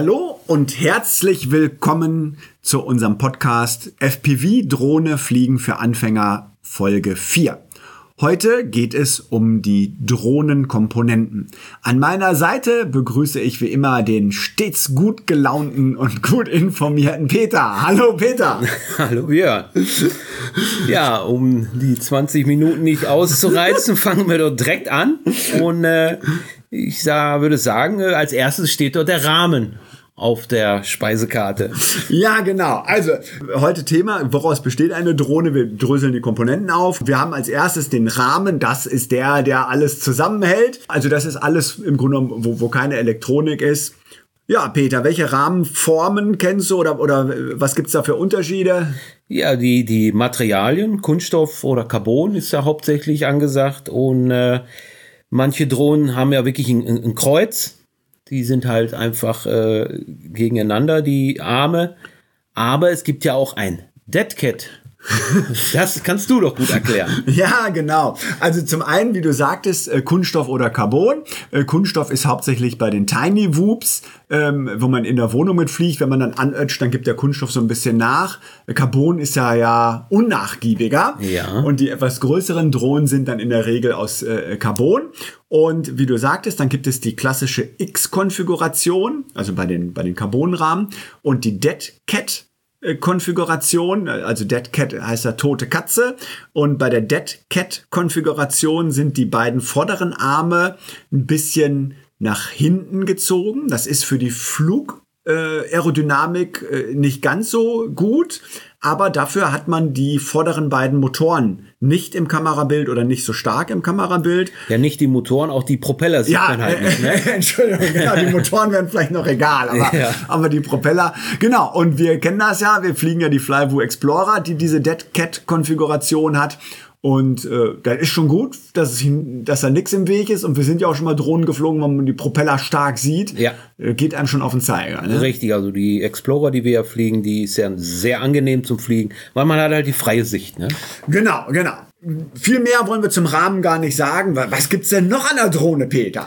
Hallo und herzlich willkommen zu unserem Podcast FPV Drohne Fliegen für Anfänger Folge 4. Heute geht es um die Drohnenkomponenten. An meiner Seite begrüße ich wie immer den stets gut gelaunten und gut informierten Peter. Hallo Peter. Hallo Björn. Ja, um die 20 Minuten nicht auszureizen, fangen wir doch direkt an. Und äh, ich sah, würde sagen, äh, als erstes steht dort der Rahmen auf der Speisekarte. Ja, genau. Also heute Thema, woraus besteht eine Drohne? Wir dröseln die Komponenten auf. Wir haben als erstes den Rahmen. Das ist der, der alles zusammenhält. Also das ist alles im Grunde genommen, wo, wo keine Elektronik ist. Ja, Peter, welche Rahmenformen kennst du oder, oder was gibt's da für Unterschiede? Ja, die, die Materialien, Kunststoff oder Carbon ist ja hauptsächlich angesagt und äh, manche Drohnen haben ja wirklich ein, ein Kreuz die sind halt einfach äh, gegeneinander, die Arme. Aber es gibt ja auch ein Dead Cat. Das kannst du doch gut erklären. ja, genau. Also zum einen, wie du sagtest, äh, Kunststoff oder Carbon. Äh, Kunststoff ist hauptsächlich bei den Tiny Whoops, ähm, wo man in der Wohnung mitfliegt. Wenn man dann anötscht, dann gibt der Kunststoff so ein bisschen nach. Äh, Carbon ist ja ja unnachgiebiger. Ja. Und die etwas größeren Drohnen sind dann in der Regel aus Carbon. Und wie du sagtest, dann gibt es die klassische X-Konfiguration, also bei den, bei den Carbonrahmen, und die Dead Cat Konfiguration, also Dead Cat heißt ja tote Katze und bei der Dead Cat Konfiguration sind die beiden vorderen Arme ein bisschen nach hinten gezogen. Das ist für die Flug äh, Aerodynamik äh, nicht ganz so gut, aber dafür hat man die vorderen beiden Motoren nicht im Kamerabild oder nicht so stark im Kamerabild. Ja, nicht die Motoren, auch die Propeller sieht ja, man halt nicht. Ne? Entschuldigung, genau, die Motoren wären vielleicht noch egal, aber, ja. aber die Propeller, genau. Und wir kennen das ja, wir fliegen ja die Flywoo Explorer, die diese Dead Cat Konfiguration hat. Und äh, das ist schon gut, dass, es, dass da nichts im Weg ist. Und wir sind ja auch schon mal Drohnen geflogen, wenn man die Propeller stark sieht. Ja. Äh, geht einem schon auf den Zeiger. Ne? Richtig, also die Explorer, die wir ja fliegen, die ist ja sehr angenehm zum Fliegen, weil man hat halt die freie Sicht. Ne? Genau, genau. Viel mehr wollen wir zum Rahmen gar nicht sagen. Was gibt's denn noch an der Drohne, Peter?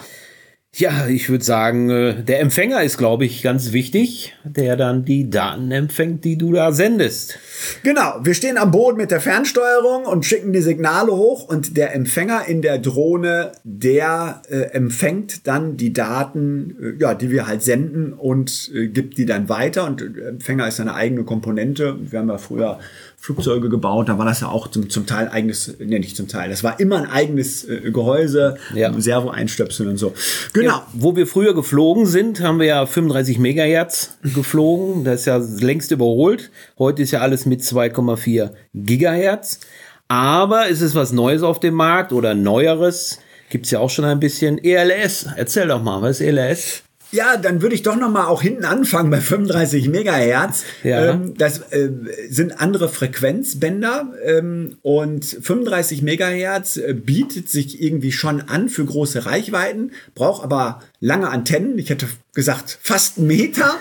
Ja, ich würde sagen, äh, der Empfänger ist, glaube ich, ganz wichtig, der dann die Daten empfängt, die du da sendest. Genau, wir stehen am Boden mit der Fernsteuerung und schicken die Signale hoch und der Empfänger in der Drohne, der äh, empfängt dann die Daten, äh, ja, die wir halt senden und äh, gibt die dann weiter und äh, Empfänger ist eine eigene Komponente. Wir haben ja früher Flugzeuge gebaut, da war das ja auch zum, zum Teil eigenes, ne, nicht zum Teil, das war immer ein eigenes äh, Gehäuse, ja. Servo einstöpseln und so. Genau. Ja, wo wir früher geflogen sind, haben wir ja 35 Megahertz geflogen, das ist ja längst überholt. Heute ist ja alles mit 2,4 Gigahertz. Aber ist es was Neues auf dem Markt oder Neueres? Gibt es ja auch schon ein bisschen ELS. Erzähl doch mal, was ist ELS? Ja, dann würde ich doch noch mal auch hinten anfangen bei 35 Megahertz. Ja. Ähm, das äh, sind andere Frequenzbänder ähm, und 35 Megahertz äh, bietet sich irgendwie schon an für große Reichweiten, braucht aber lange Antennen. Ich hätte gesagt, fast einen Meter.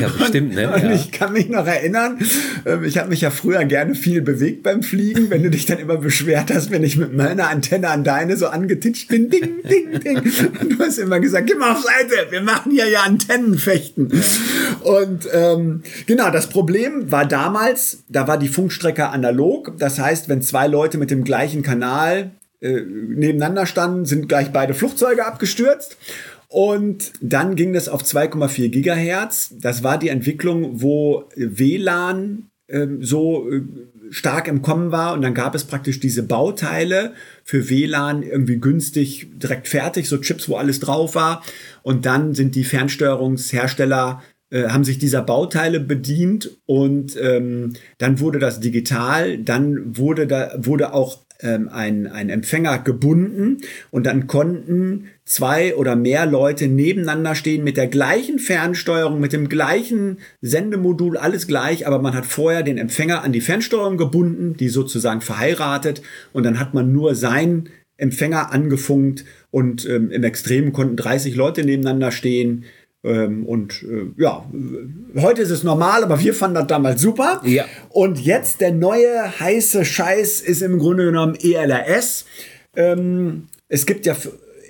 Ja, bestimmt, ne? Und, und ich kann mich noch erinnern, ähm, ich habe mich ja früher gerne viel bewegt beim Fliegen, wenn du dich dann immer beschwert hast, wenn ich mit meiner Antenne an deine so angetitscht bin, ding, ding, ding. Und du hast immer gesagt, geh mal auf Seite, wir machen hier ja Antennenfechten. Ja. Und ähm, genau, das Problem war damals, da war die Funkstrecke analog. Das heißt, wenn zwei Leute mit dem gleichen Kanal äh, nebeneinander standen, sind gleich beide Flugzeuge abgestürzt. Und dann ging das auf 2,4 Gigahertz. Das war die Entwicklung, wo WLAN ähm, so äh, stark im Kommen war. Und dann gab es praktisch diese Bauteile für WLAN irgendwie günstig direkt fertig, so Chips, wo alles drauf war. Und dann sind die Fernsteuerungshersteller äh, haben sich dieser Bauteile bedient und ähm, dann wurde das digital, dann wurde da wurde auch ähm, ein, ein Empfänger gebunden und dann konnten zwei oder mehr Leute nebeneinander stehen mit der gleichen Fernsteuerung, mit dem gleichen Sendemodul, alles gleich, aber man hat vorher den Empfänger an die Fernsteuerung gebunden, die sozusagen verheiratet und dann hat man nur seinen Empfänger angefunkt und ähm, im Extremen konnten 30 Leute nebeneinander stehen ähm, und äh, ja, heute ist es normal, aber wir fanden das damals super. Ja. Und jetzt der neue heiße Scheiß ist im Grunde genommen ELRS. Ähm, es gibt ja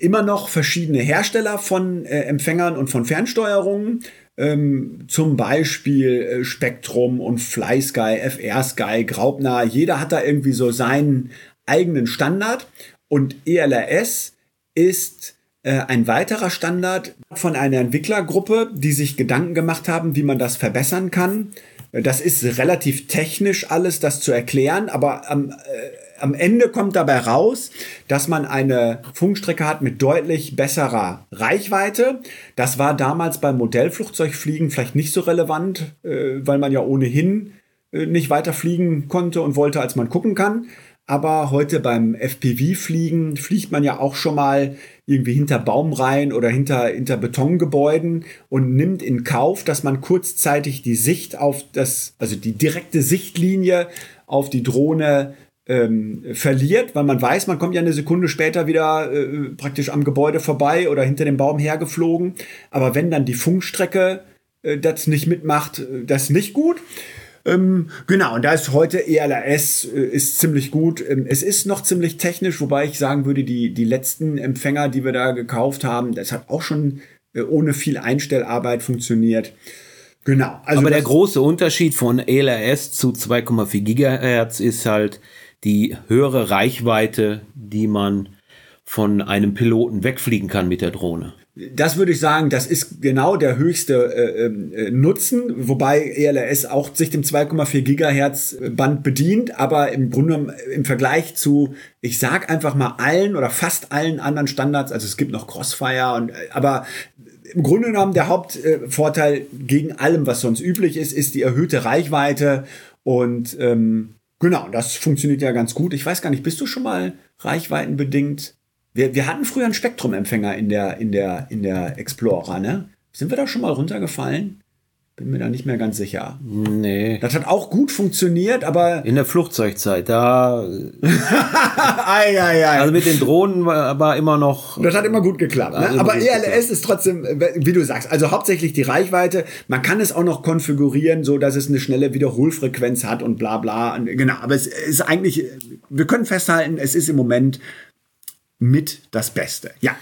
immer noch verschiedene Hersteller von äh, Empfängern und von Fernsteuerungen. ähm, zum Beispiel äh, Spektrum und FlySky, FR Sky, Graupner. Jeder hat da irgendwie so seinen eigenen Standard und ELRS ist ein weiterer Standard von einer Entwicklergruppe, die sich Gedanken gemacht haben, wie man das verbessern kann. Das ist relativ technisch alles, das zu erklären, aber am, äh, am Ende kommt dabei raus, dass man eine Funkstrecke hat mit deutlich besserer Reichweite. Das war damals beim Modellflugzeugfliegen vielleicht nicht so relevant, äh, weil man ja ohnehin äh, nicht weiter fliegen konnte und wollte, als man gucken kann. Aber heute beim FPV-Fliegen fliegt man ja auch schon mal irgendwie hinter Baumreihen oder hinter, hinter Betongebäuden und nimmt in Kauf, dass man kurzzeitig die Sicht auf das, also die direkte Sichtlinie auf die Drohne ähm, verliert, weil man weiß, man kommt ja eine Sekunde später wieder äh, praktisch am Gebäude vorbei oder hinter dem Baum hergeflogen. Aber wenn dann die Funkstrecke äh, das nicht mitmacht, äh, das nicht gut. Ähm, genau, und da ist heute ELRS äh, ist ziemlich gut. Ähm, es ist noch ziemlich technisch, wobei ich sagen würde, die, die letzten Empfänger, die wir da gekauft haben, das hat auch schon äh, ohne viel Einstellarbeit funktioniert. Genau. Also Aber der große Unterschied von ELRS zu 2,4 Gigahertz ist halt die höhere Reichweite, die man von einem Piloten wegfliegen kann mit der Drohne das würde ich sagen, das ist genau der höchste äh, ähm, äh, Nutzen, wobei ELRS auch sich dem 2,4 Gigahertz Band bedient, aber im Grunde im Vergleich zu, ich sag einfach mal allen oder fast allen anderen Standards, also es gibt noch Crossfire und, äh, aber im Grunde genommen der Hauptvorteil gegen allem, was sonst üblich ist, ist die erhöhte Reichweite und ähm, genau, das funktioniert ja ganz gut. Ich weiß gar nicht, bist du schon mal reichweitenbedingt wir, wir hatten früher einen Spektrumempfänger in der, in, der, in der Explorer, ne? Sind wir da schon mal runtergefallen? Bin mir da nicht mehr ganz sicher. Nee. Das hat auch gut funktioniert, aber. In der Flugzeugzeit, da. ei, ei, ei. Also mit den Drohnen war, war immer noch. Das hat immer gut geklappt. Ne? Aber ELS ist trotzdem, wie du sagst, also hauptsächlich die Reichweite. Man kann es auch noch konfigurieren, so dass es eine schnelle Wiederholfrequenz hat und bla bla. Genau, aber es ist eigentlich, wir können festhalten, es ist im Moment mit das Beste. Ja.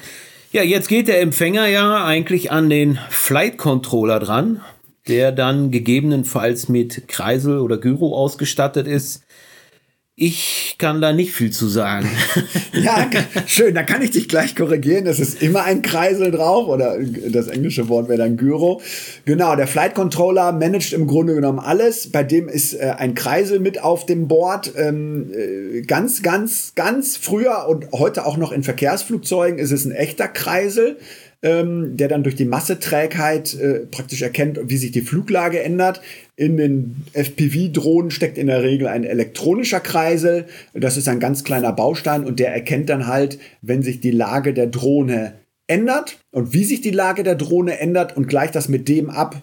Ja, jetzt geht der Empfänger ja eigentlich an den Flight Controller dran, der dann gegebenenfalls mit Kreisel oder Gyro ausgestattet ist. Ich kann da nicht viel zu sagen. ja, schön. Da kann ich dich gleich korrigieren. Es ist immer ein Kreisel drauf oder das englische Wort wäre dann Gyro. Genau, der Flight Controller managt im Grunde genommen alles. Bei dem ist äh, ein Kreisel mit auf dem Board. Ähm, äh, ganz, ganz, ganz früher und heute auch noch in Verkehrsflugzeugen ist es ein echter Kreisel ähm, der dann durch die Masseträgheit äh, praktisch erkennt, wie sich die Fluglage ändert. In den FPV-Drohnen steckt in der Regel ein elektronischer Kreisel. Das ist ein ganz kleiner Baustein und der erkennt dann halt, wenn sich die Lage der Drohne ändert und wie sich die Lage der Drohne ändert und gleicht das mit dem ab,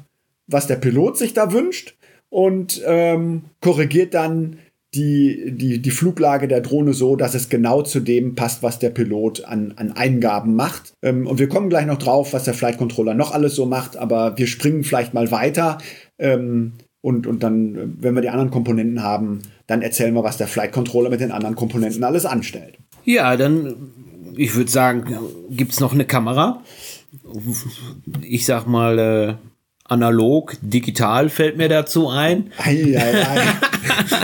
was der Pilot sich da wünscht und ähm, korrigiert dann die, die, die Fluglage der Drohne so, dass es genau zu dem passt, was der Pilot an, an Eingaben macht. Ähm, und wir kommen gleich noch drauf, was der Flight Controller noch alles so macht, aber wir springen vielleicht mal weiter. Ähm, und, und dann, wenn wir die anderen Komponenten haben, dann erzählen wir, was der Flight Controller mit den anderen Komponenten alles anstellt. Ja, dann, ich würde sagen, gibt es noch eine Kamera. Ich sag mal, äh, analog, digital fällt mir dazu ein. Ei, ei, ei.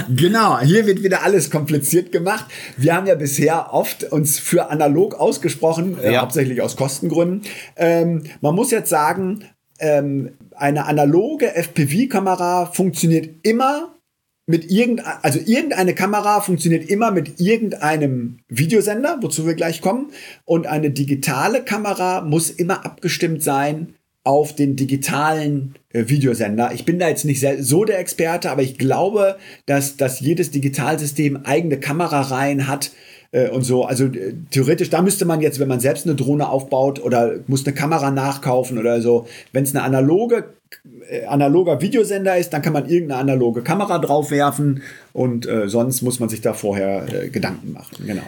genau, hier wird wieder alles kompliziert gemacht. Wir haben ja bisher oft uns für analog ausgesprochen, äh, hauptsächlich aus Kostengründen. Ähm, man muss jetzt sagen, ähm, eine analoge FPV-Kamera funktioniert immer mit irgendein, also irgendeine Kamera funktioniert immer mit irgendeinem Videosender, wozu wir gleich kommen. Und eine digitale Kamera muss immer abgestimmt sein auf den digitalen äh, Videosender. Ich bin da jetzt nicht so der Experte, aber ich glaube, dass, dass jedes Digitalsystem eigene Kamerareihen hat äh, und so. Also äh, theoretisch, da müsste man jetzt, wenn man selbst eine Drohne aufbaut oder muss eine Kamera nachkaufen oder so, wenn es eine analoge äh, analoger Videosender ist, dann kann man irgendeine analoge Kamera draufwerfen und äh, sonst muss man sich da vorher äh, Gedanken machen. Genau.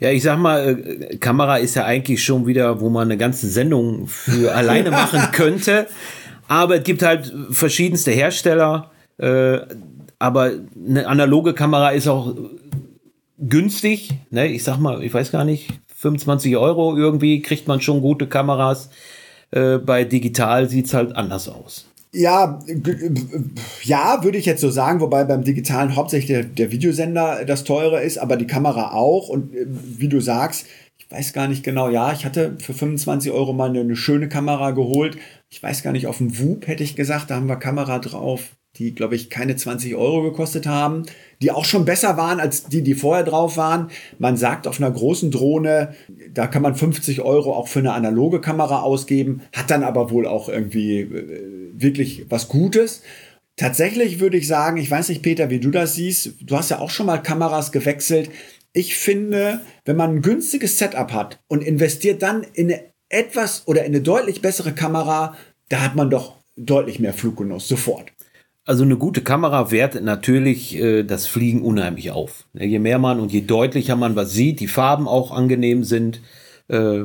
Ja, ich sag mal, äh, Kamera ist ja eigentlich schon wieder, wo man eine ganze Sendung für alleine machen könnte. Aber es gibt halt verschiedenste Hersteller. Äh, aber eine analoge Kamera ist auch günstig. Ne? Ich sag mal, ich weiß gar nicht, 25 Euro irgendwie kriegt man schon gute Kameras. Äh, bei digital sieht es halt anders aus. Ja, ja, würde ich jetzt so sagen, wobei beim digitalen hauptsächlich der, der Videosender das teure ist, aber die Kamera auch. Und äh, wie du sagst, weiß gar nicht genau, ja, ich hatte für 25 Euro mal eine, eine schöne Kamera geholt. Ich weiß gar nicht, auf dem Whoop hätte ich gesagt, da haben wir Kamera drauf die, glaube ich, keine 20 Euro gekostet haben, die auch schon besser waren als die, die vorher drauf waren. Man sagt, auf einer großen Drohne, da kann man 50 Euro auch für eine analoge Kamera ausgeben, hat dann aber wohl auch irgendwie äh, wirklich was Gutes. Tatsächlich würde ich sagen, ich weiß nicht, Peter, wie du das siehst, du hast ja auch schon mal Kameras gewechselt. Ich finde, wenn man ein günstiges Setup hat und investiert dann in eine etwas oder in eine deutlich bessere Kamera, da hat man doch deutlich mehr Fluggenuss, sofort. Also eine gute Kamera wertet natürlich äh, das Fliegen unheimlich auf. Je mehr man und je deutlicher man was sieht, die Farben auch angenehm sind, äh,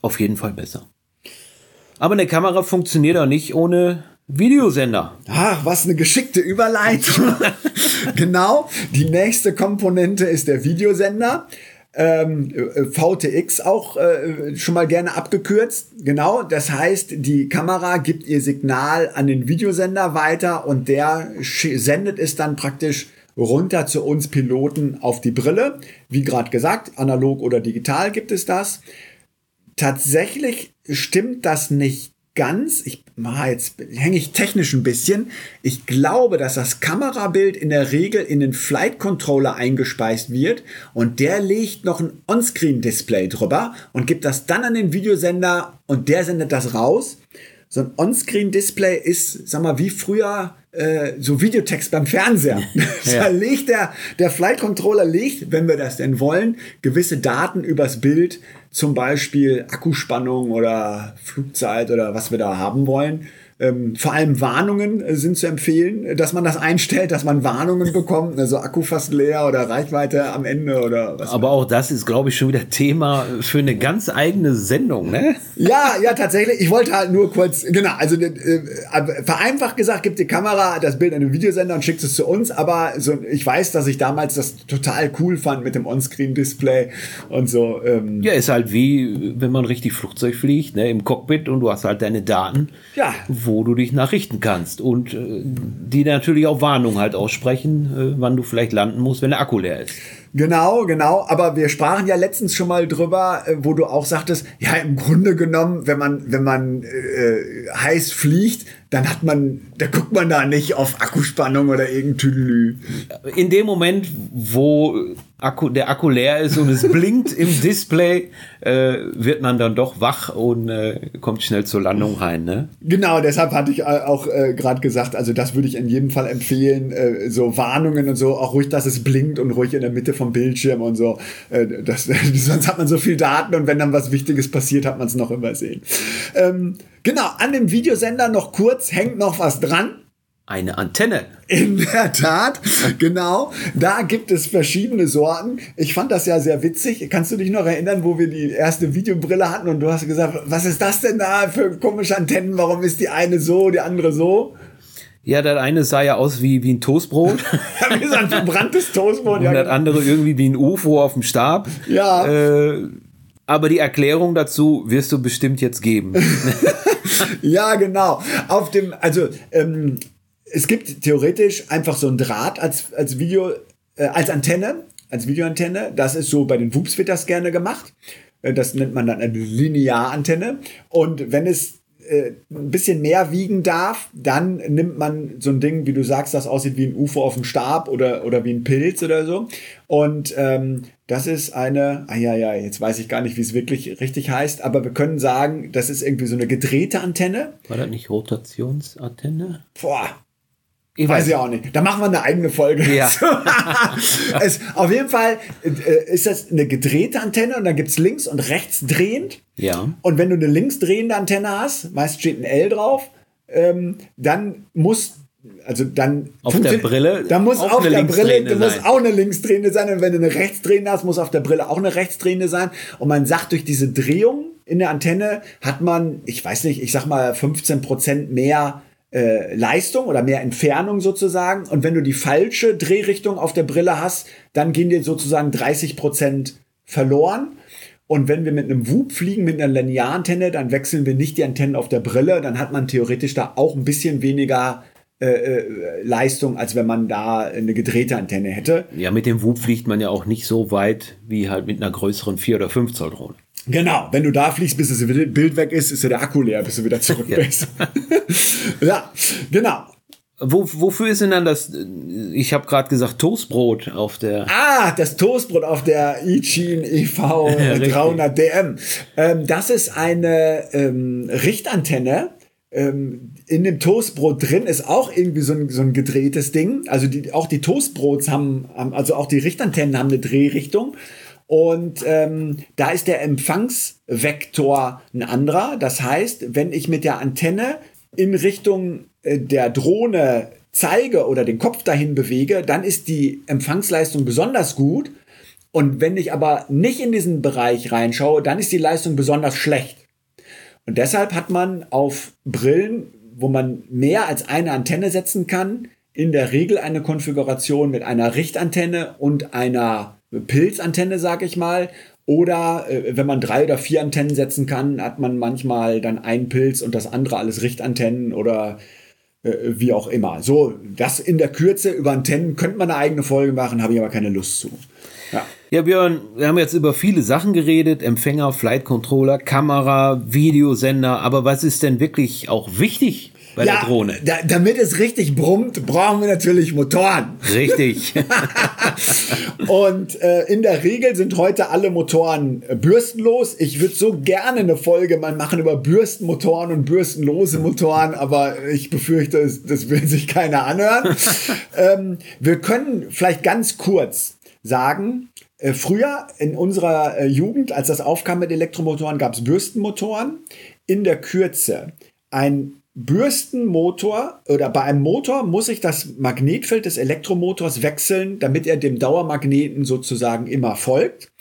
auf jeden Fall besser. Aber eine Kamera funktioniert auch nicht ohne Videosender. Ach, was eine geschickte Überleitung. genau, die nächste Komponente ist der Videosender ähm, äh, VTX auch äh, schon mal gerne abgekürzt. Genau, das heißt, die Kamera gibt ihr Signal an den Videosender weiter und der sendet es dann praktisch runter zu uns Piloten auf die Brille. Wie gerade gesagt, analog oder digital gibt es das. Tatsächlich stimmt das nicht ganz, ich ah, jetzt hänge ich technisch ein bisschen. Ich glaube, dass das Kamerabild in der Regel in den Flight Controller eingespeist wird und der legt noch ein On-Screen-Display drüber und gibt das dann an den Videosender und der sendet das raus. So ein On-Screen-Display ist, sag mal, wie früher äh, so Videotext beim Fernseher. Da legt der, der Flight Controller legt, wenn wir das denn wollen, gewisse Daten übers Bild zum Beispiel Akkuspannung oder Flugzeit oder was wir da haben wollen. Ähm, vor allem Warnungen äh, sind zu empfehlen, dass man das einstellt, dass man Warnungen bekommt, also Akku fast leer oder Reichweite am Ende oder was. Aber auch das ist, glaube ich, schon wieder Thema für eine ganz eigene Sendung, ne? Ja, ja, tatsächlich. Ich wollte halt nur kurz, genau, also äh, äh, vereinfacht gesagt, gibt die Kamera das Bild an den Videosender und schickt es zu uns, aber so, ich weiß, dass ich damals das total cool fand mit dem Onscreen-Display und so. Ähm. Ja, ist halt wie, wenn man richtig Flugzeug fliegt, ne, im Cockpit und du hast halt deine Daten. Ja. Wo wo du dich nachrichten kannst und äh, die natürlich auch Warnung halt aussprechen, äh, wann du vielleicht landen musst, wenn der Akku leer ist. Genau, genau. Aber wir sprachen ja letztens schon mal drüber, äh, wo du auch sagtest, ja, im Grunde genommen, wenn man, wenn man äh, heiß fliegt, dann hat man, da guckt man da nicht auf Akkuspannung oder irgendein Tüdelü. In dem Moment, wo Akku, der Akku leer ist und es blinkt im Display, äh, wird man dann doch wach und äh, kommt schnell zur Landung rein. Ne? Genau, deshalb hatte ich äh, auch äh, gerade gesagt, also das würde ich in jedem Fall empfehlen, äh, so Warnungen und so, auch ruhig, dass es blinkt und ruhig in der Mitte vom Bildschirm und so. Äh, das, sonst hat man so viel Daten und wenn dann was Wichtiges passiert, hat man es noch übersehen. Ähm, genau, an dem Videosender noch kurz hängt noch was dran. Eine Antenne. In der Tat, genau. Da gibt es verschiedene Sorten. Ich fand das ja sehr witzig. Kannst du dich noch erinnern, wo wir die erste Videobrille hatten und du hast gesagt, was ist das denn da für komische Antennen? Warum ist die eine so, die andere so? Ja, das eine sah ja aus wie, wie ein Toastbrot. wie so ein verbranntes Toastbrot. Und ja, das andere irgendwie wie ein UFO auf dem Stab. Ja. Äh, aber die Erklärung dazu wirst du bestimmt jetzt geben. ja, genau. Auf dem, also ähm, es gibt theoretisch einfach so ein Draht als, als Video, äh, als Antenne, als Videoantenne. Das ist so, bei den Whoops wird das gerne gemacht. Äh, das nennt man dann eine Linearantenne. Und wenn es äh, ein bisschen mehr wiegen darf, dann nimmt man so ein Ding, wie du sagst, das aussieht wie ein UFO auf dem Stab oder, oder wie ein Pilz oder so. Und ähm, das ist eine, ah ja, ja, jetzt weiß ich gar nicht, wie es wirklich richtig heißt, aber wir können sagen, das ist irgendwie so eine gedrehte Antenne. War das nicht Rotationsantenne? Boah, ich weiß ja auch nicht. Da machen wir eine eigene Folge. Ja. es, auf jeden Fall äh, ist das eine gedrehte Antenne und dann gibt es links und rechts drehend. Ja. Und wenn du eine links drehende Antenne hast, meist steht ein L drauf, ähm, dann muss also dann auf der Brille da muss auf der Brille da muss auch eine linksdrehende sein und wenn du eine rechtsdrehende hast muss auf der Brille auch eine rechtsdrehende sein und man sagt durch diese Drehung in der Antenne hat man ich weiß nicht ich sag mal 15 Prozent mehr äh, Leistung oder mehr Entfernung sozusagen. Und wenn du die falsche Drehrichtung auf der Brille hast, dann gehen dir sozusagen 30 Prozent verloren. Und wenn wir mit einem WUP fliegen, mit einer Linearantenne, dann wechseln wir nicht die Antennen auf der Brille. Dann hat man theoretisch da auch ein bisschen weniger äh, äh, Leistung, als wenn man da eine gedrehte Antenne hätte. Ja, mit dem WUP fliegt man ja auch nicht so weit wie halt mit einer größeren 4 oder 5 Zoll Drohne. Genau, wenn du da fliegst, bis das Bild weg ist, ist ja der Akku leer, bis du wieder zurück bist. ja, genau. Wo, wofür ist denn dann das, ich habe gerade gesagt, Toastbrot auf der... Ah, das Toastbrot auf der Ichin EV ja, 300 DM. Ähm, das ist eine ähm, Richtantenne. Ähm, in dem Toastbrot drin ist auch irgendwie so ein, so ein gedrehtes Ding. Also die, auch die Toastbrots haben, haben, also auch die Richtantennen haben eine Drehrichtung. Und ähm, da ist der Empfangsvektor ein anderer. Das heißt, wenn ich mit der Antenne in Richtung äh, der Drohne zeige oder den Kopf dahin bewege, dann ist die Empfangsleistung besonders gut. Und wenn ich aber nicht in diesen Bereich reinschaue, dann ist die Leistung besonders schlecht. Und deshalb hat man auf Brillen, wo man mehr als eine Antenne setzen kann, in der Regel eine Konfiguration mit einer Richtantenne und einer Pilzantenne, sag ich mal. Oder äh, wenn man drei oder vier Antennen setzen kann, hat man manchmal dann einen Pilz und das andere alles Richtantennen oder äh, wie auch immer. So, das in der Kürze über Antennen könnte man eine eigene Folge machen, habe ich aber keine Lust zu. Ja. ja, Björn, wir haben jetzt über viele Sachen geredet: Empfänger, Flight Controller, Kamera, Videosender. Aber was ist denn wirklich auch wichtig bei ja, der Drohne. Da, damit es richtig brummt, brauchen wir natürlich Motoren. Richtig. und äh, in der Regel sind heute alle Motoren äh, bürstenlos. Ich würde so gerne eine Folge mal machen über Bürstenmotoren und bürstenlose Motoren, aber ich befürchte, das, das will sich keiner anhören. ähm, wir können vielleicht ganz kurz sagen, äh, Früher in unserer äh, Jugend, als das aufkam mit Elektromotoren, gab es Bürstenmotoren. In der Kürze ein Bürstenmotor oder bei einem Motor muss ich das Magnetfeld des Elektromotors wechseln, damit er dem Dauermagneten sozusagen immer folgt.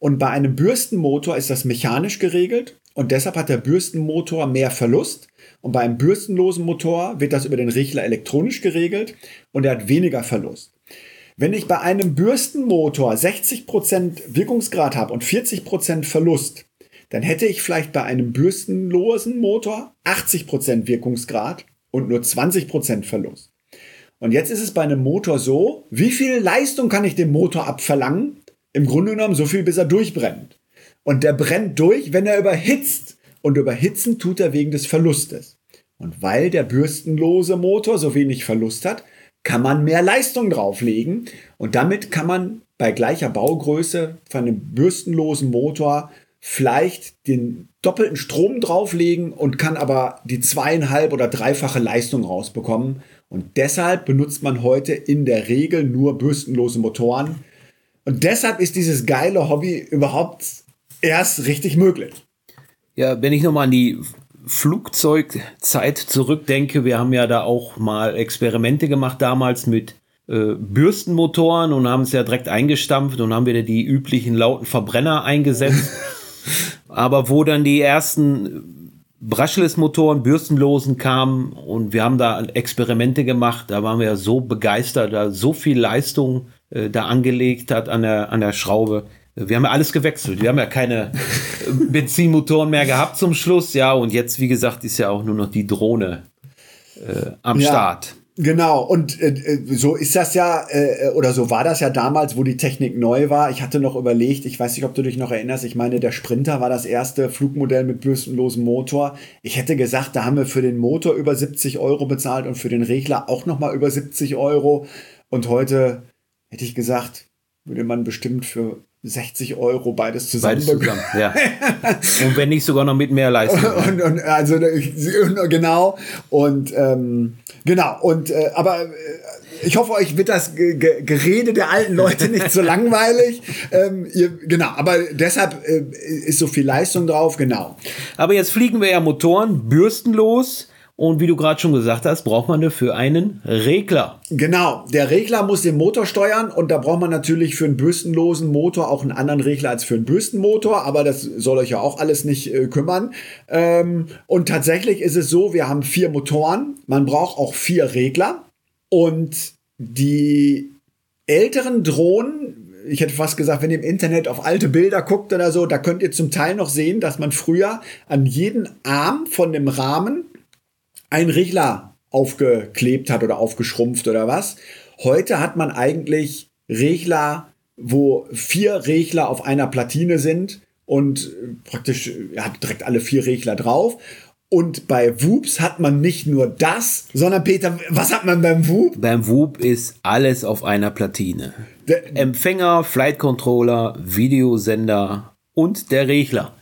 Und bei einem Bürstenmotor ist das mechanisch geregelt und deshalb hat der Bürstenmotor mehr Verlust. Und bei einem bürstenlosen Motor wird das über den Regler elektronisch geregelt und er hat weniger Verlust. Wenn ich bei einem Bürstenmotor 60% Wirkungsgrad habe und 40% Verlust, dann hätte ich vielleicht bei einem bürstenlosen Motor 80% Wirkungsgrad und nur 20% Verlust. Und jetzt ist es bei einem Motor so, wie viel Leistung kann ich dem Motor abverlangen? Im Grunde genommen so viel, bis er durchbrennt. Und der brennt durch, wenn er überhitzt. Und überhitzen tut er wegen des Verlustes. Und weil der bürstenlose Motor so wenig Verlust hat, kann man mehr Leistung drauflegen. Und damit kann man bei gleicher Baugröße von einem bürstenlosen Motor vielleicht den doppelten Strom drauflegen und kann aber die zweieinhalb oder dreifache Leistung rausbekommen. Und deshalb benutzt man heute in der Regel nur bürstenlose Motoren. Und deshalb ist dieses geile Hobby überhaupt erst richtig möglich. Ja, wenn ich nochmal an die Flugzeugzeit zurückdenke, wir haben ja da auch mal Experimente gemacht damals mit äh, Bürstenmotoren und haben es ja direkt eingestampft und haben wieder die üblichen lauten Verbrenner eingesetzt. Aber wo dann die ersten Brushless-Motoren, bürstenlosen kamen und wir haben da Experimente gemacht, da waren wir so begeistert, da so viel Leistung äh, da angelegt hat an der, an der Schraube. Wir haben ja alles gewechselt. Wir haben ja keine Benzinmotoren mehr gehabt zum Schluss. Ja, und jetzt, wie gesagt, ist ja auch nur noch die Drohne äh, am ja. Start. Genau, und äh, äh, so ist das ja, äh, oder so war das ja damals, wo die Technik neu war. Ich hatte noch überlegt, ich weiß nicht, ob du dich noch erinnerst, ich meine, der Sprinter war das erste Flugmodell mit bürstenlosem Motor. Ich hätte gesagt, da haben wir für den Motor über 70 Euro bezahlt und für den Regler auch nochmal über 70 Euro. Und heute hätte ich gesagt, würde man bestimmt für 60 Euro beides zusammen. Beides zusammen, ja. und wenn nicht sogar noch mit mehr Leistung. und, und, also genau und ähm, genau und äh, aber äh, ich hoffe, euch wird das G G Gerede der alten Leute nicht so langweilig. Ähm, ihr, genau, aber deshalb äh, ist so viel Leistung drauf, genau. Aber jetzt fliegen wir ja Motoren bürstenlos und wie du gerade schon gesagt hast, braucht man dafür einen Regler. Genau, der Regler muss den Motor steuern und da braucht man natürlich für einen bürstenlosen Motor auch einen anderen Regler als für einen Bürstenmotor, aber das soll euch ja auch alles nicht äh, kümmern. Ähm, und tatsächlich ist es so, wir haben vier Motoren, man braucht auch vier Regler und die älteren Drohnen ich hätte fast gesagt, wenn ihr im Internet auf alte Bilder guckt oder so, da könnt ihr zum Teil noch sehen, dass man früher an jeden Arm von dem Rahmen einen Regler aufgeklebt hat oder aufgeschrumpft oder was. Heute hat man eigentlich Regler, wo vier Regler auf einer Platine sind und praktisch er hat direkt alle vier Regler drauf. Und bei Whoops hat man nicht nur das, sondern Peter, was hat man beim Whoop? Beim Whoop ist alles auf einer Platine. Der Empfänger, Flight Controller, Videosender und der Regler.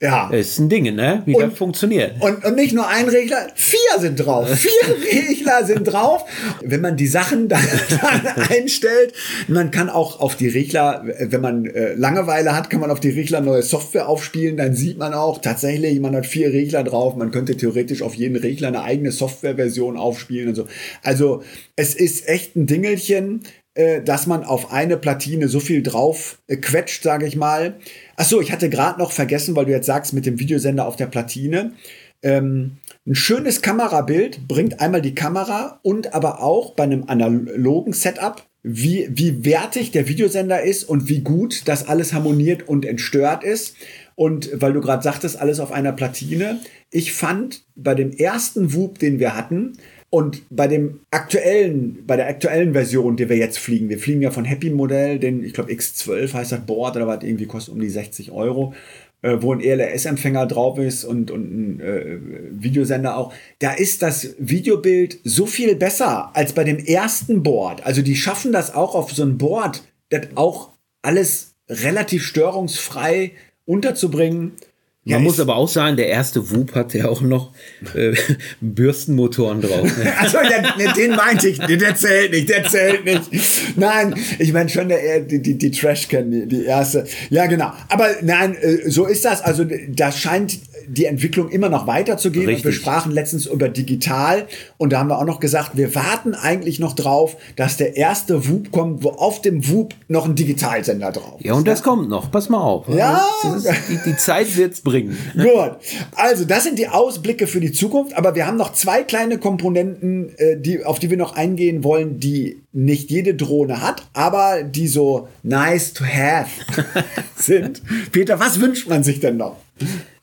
Ja. Ist ein Ding, ne? Wie und, das funktioniert. Und, und nicht nur ein Regler, vier sind drauf. Vier Regler sind drauf. Wenn man die Sachen dann, dann, einstellt, man kann auch auf die Regler, wenn man äh, Langeweile hat, kann man auf die Regler neue Software aufspielen. Dann sieht man auch tatsächlich, man hat vier Regler drauf. Man könnte theoretisch auf jeden Regler eine eigene Softwareversion aufspielen und so. Also es ist echt ein Dingelchen äh, dass man auf eine Platine so viel drauf äh, quetscht, sage ich mal. Ach so, ich hatte gerade noch vergessen, weil du jetzt sagst mit dem Videosender auf der Platine. Ähm, ein schönes Kamerabild bringt einmal die Kamera und aber auch bei einem analogen Setup, wie, wie wertig der Videosender ist und wie gut das alles harmoniert und entstört ist. Und weil du gerade sagtest, alles auf einer Platine. Ich fand bei dem ersten Whoop, den wir hatten, und bei dem aktuellen, bei der aktuellen Version, die wir jetzt fliegen, wir fliegen ja von Happy Modell, den, ich glaube X12 heißt das Board oder was, irgendwie kostet um die 60 Euro, äh, wo ein ELS-Empfänger drauf ist und, und ein äh, Videosender auch. Da ist das Videobild so viel besser als bei dem ersten Board. Also die schaffen das auch auf so ein Board, das auch alles relativ störungsfrei unterzubringen. Man ja, muss aber auch sagen, der erste Whoop hat ja auch noch äh, Bürstenmotoren drauf. Ne? also ja, den meinte ich, der zählt nicht, der zählt nicht. Nein, ich meine schon der, die, die, die Trashcan, die, die erste. Ja, genau. Aber nein, äh, so ist das. Also da scheint die Entwicklung immer noch weiterzugehen. Richtig. Und wir sprachen letztens über digital und da haben wir auch noch gesagt, wir warten eigentlich noch drauf, dass der erste WUP kommt, wo auf dem WUP noch ein Digitalsender drauf ist. Ja, und das ne? kommt noch. Pass mal auf. Ja. Ist, die, die Zeit wird's bringen. Gut. Also, das sind die Ausblicke für die Zukunft, aber wir haben noch zwei kleine Komponenten, äh, die, auf die wir noch eingehen wollen, die nicht jede Drohne hat, aber die so nice to have sind. Peter, was wünscht man sich denn noch?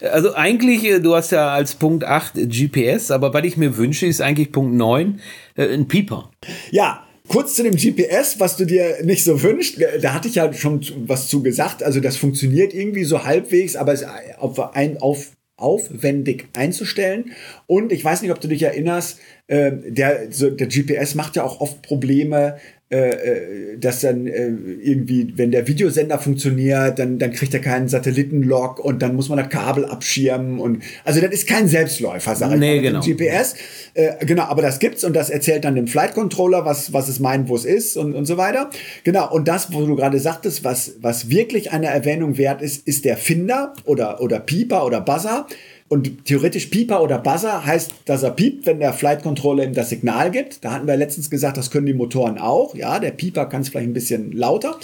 Also eigentlich, äh, du hast ja als Punkt 8 GPS, aber was ich mir wünsche, ist eigentlich Punkt 9 äh, ein Pieper. Ja, Kurz zu dem GPS, was du dir nicht so wünschst. Da hatte ich ja schon was zu gesagt. Also das funktioniert irgendwie so halbwegs, aber es ist auf, ein, auf, aufwendig einzustellen. Und ich weiß nicht, ob du dich erinnerst, äh, der, so, der GPS macht ja auch oft Probleme, äh, äh, dass dann äh, irgendwie, wenn der Videosender funktioniert, dann, dann kriegt er keinen Satellitenlog und dann muss man das Kabel abschirmen und also das ist kein Selbstläufer, sag ich nee, mal, genau. GPS. Äh, genau, aber das gibt's und das erzählt dann dem Flight Controller, was, was es meint, wo es ist und, und so weiter. Genau, und das, wo du gerade sagtest, was, was wirklich eine Erwähnung wert ist, ist der Finder oder, oder Pieper oder Buzzer. Und theoretisch Pieper oder Buzzer heißt, dass er piept, wenn der Flight Controller ihm das Signal gibt. Da hatten wir letztens gesagt, das können die Motoren auch. Ja, der Pieper kann es vielleicht ein bisschen lauter.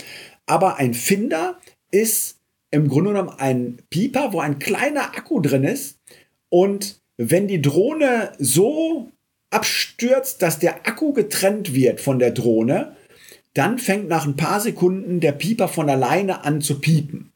Aber ein Finder ist im Grunde genommen ein Pieper, wo ein kleiner Akku drin ist. Und wenn die Drohne so abstürzt, dass der Akku getrennt wird von der Drohne, dann fängt nach ein paar Sekunden der Pieper von alleine an zu piepen.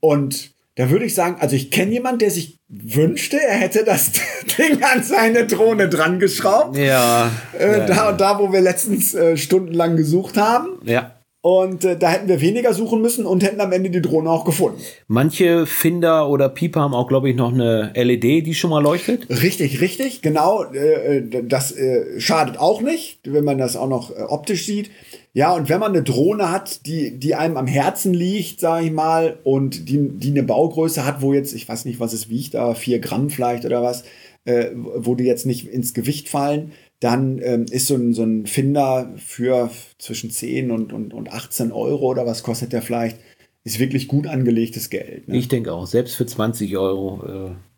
Und da würde ich sagen, also ich kenne jemanden, der sich wünschte, er hätte das Ding an seine Drohne dran geschraubt. Ja. Äh, ja da und da, wo wir letztens äh, stundenlang gesucht haben. Ja. Und äh, da hätten wir weniger suchen müssen und hätten am Ende die Drohne auch gefunden. Manche Finder oder Pieper haben auch, glaube ich, noch eine LED, die schon mal leuchtet. Richtig, richtig, genau. Äh, äh das äh, schadet auch nicht, wenn man das auch noch äh, optisch sieht. Ja, und wenn man eine Drohne hat, die, die einem am Herzen liegt, sage ich mal, und die, die eine Baugröße hat, wo jetzt, ich weiß nicht, was es wiegt, da vier Gramm vielleicht oder was, äh, wo die jetzt nicht ins Gewicht fallen, dann ähm, ist so ein, so ein Finder für zwischen 10 und, und, und 18 Euro oder was kostet der vielleicht, ist wirklich gut angelegtes Geld. Ne? Ich denke auch, selbst für 20 Euro. Äh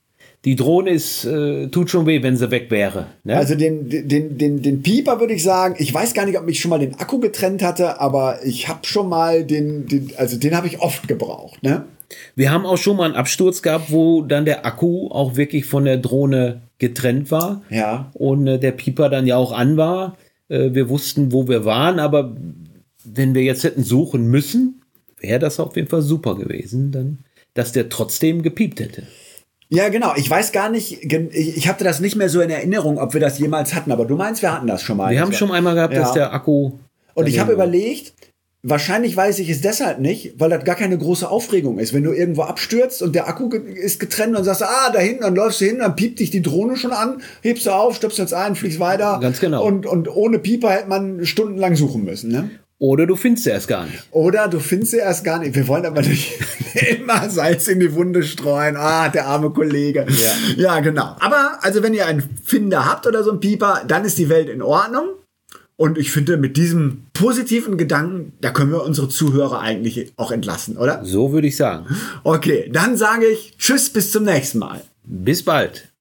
die Drohne ist, äh, tut schon weh, wenn sie weg wäre. Ne? Also den, den, den, den Pieper würde ich sagen, ich weiß gar nicht, ob ich schon mal den Akku getrennt hatte, aber ich habe schon mal den, den also den habe ich oft gebraucht. Ne? Wir haben auch schon mal einen Absturz gehabt, wo dann der Akku auch wirklich von der Drohne getrennt war. Ja. Und äh, der Pieper dann ja auch an war. Äh, wir wussten, wo wir waren, aber wenn wir jetzt hätten suchen müssen, wäre das auf jeden Fall super gewesen, dann, dass der trotzdem gepiept hätte. Ja, genau. Ich weiß gar nicht, ich, hatte das nicht mehr so in Erinnerung, ob wir das jemals hatten, aber du meinst, wir hatten das schon mal. Wir haben schon einmal gehabt, Ja. dass der Akku. Und ich habe überlegt, wahrscheinlich weiß ich es deshalb nicht, weil das gar keine große Aufregung ist. Wenn du irgendwo abstürzt und der Akku ist getrennt und sagst, ah, da hinten, dann läufst du hin, dann piept dich die Drohne schon an, hebst du auf, stöpselst ein, fliegst weiter. Ganz genau. Und, und ohne Pieper hätte man stundenlang suchen müssen, ne? Oder du findest sie erst gar nicht. Oder du findest sie erst gar nicht. Wir wollen aber nicht immer Salz in die Wunde streuen. Ah, der arme Kollege. Ja. ja, genau. Aber also wenn ihr einen Finder habt oder so einen Pieper, dann ist die Welt in Ordnung. Und ich finde, mit diesem positiven Gedanken, da können wir unsere Zuhörer eigentlich auch entlassen, oder? So würde ich sagen. Okay, dann sage ich Tschüss, bis zum nächsten Mal. Bis bald.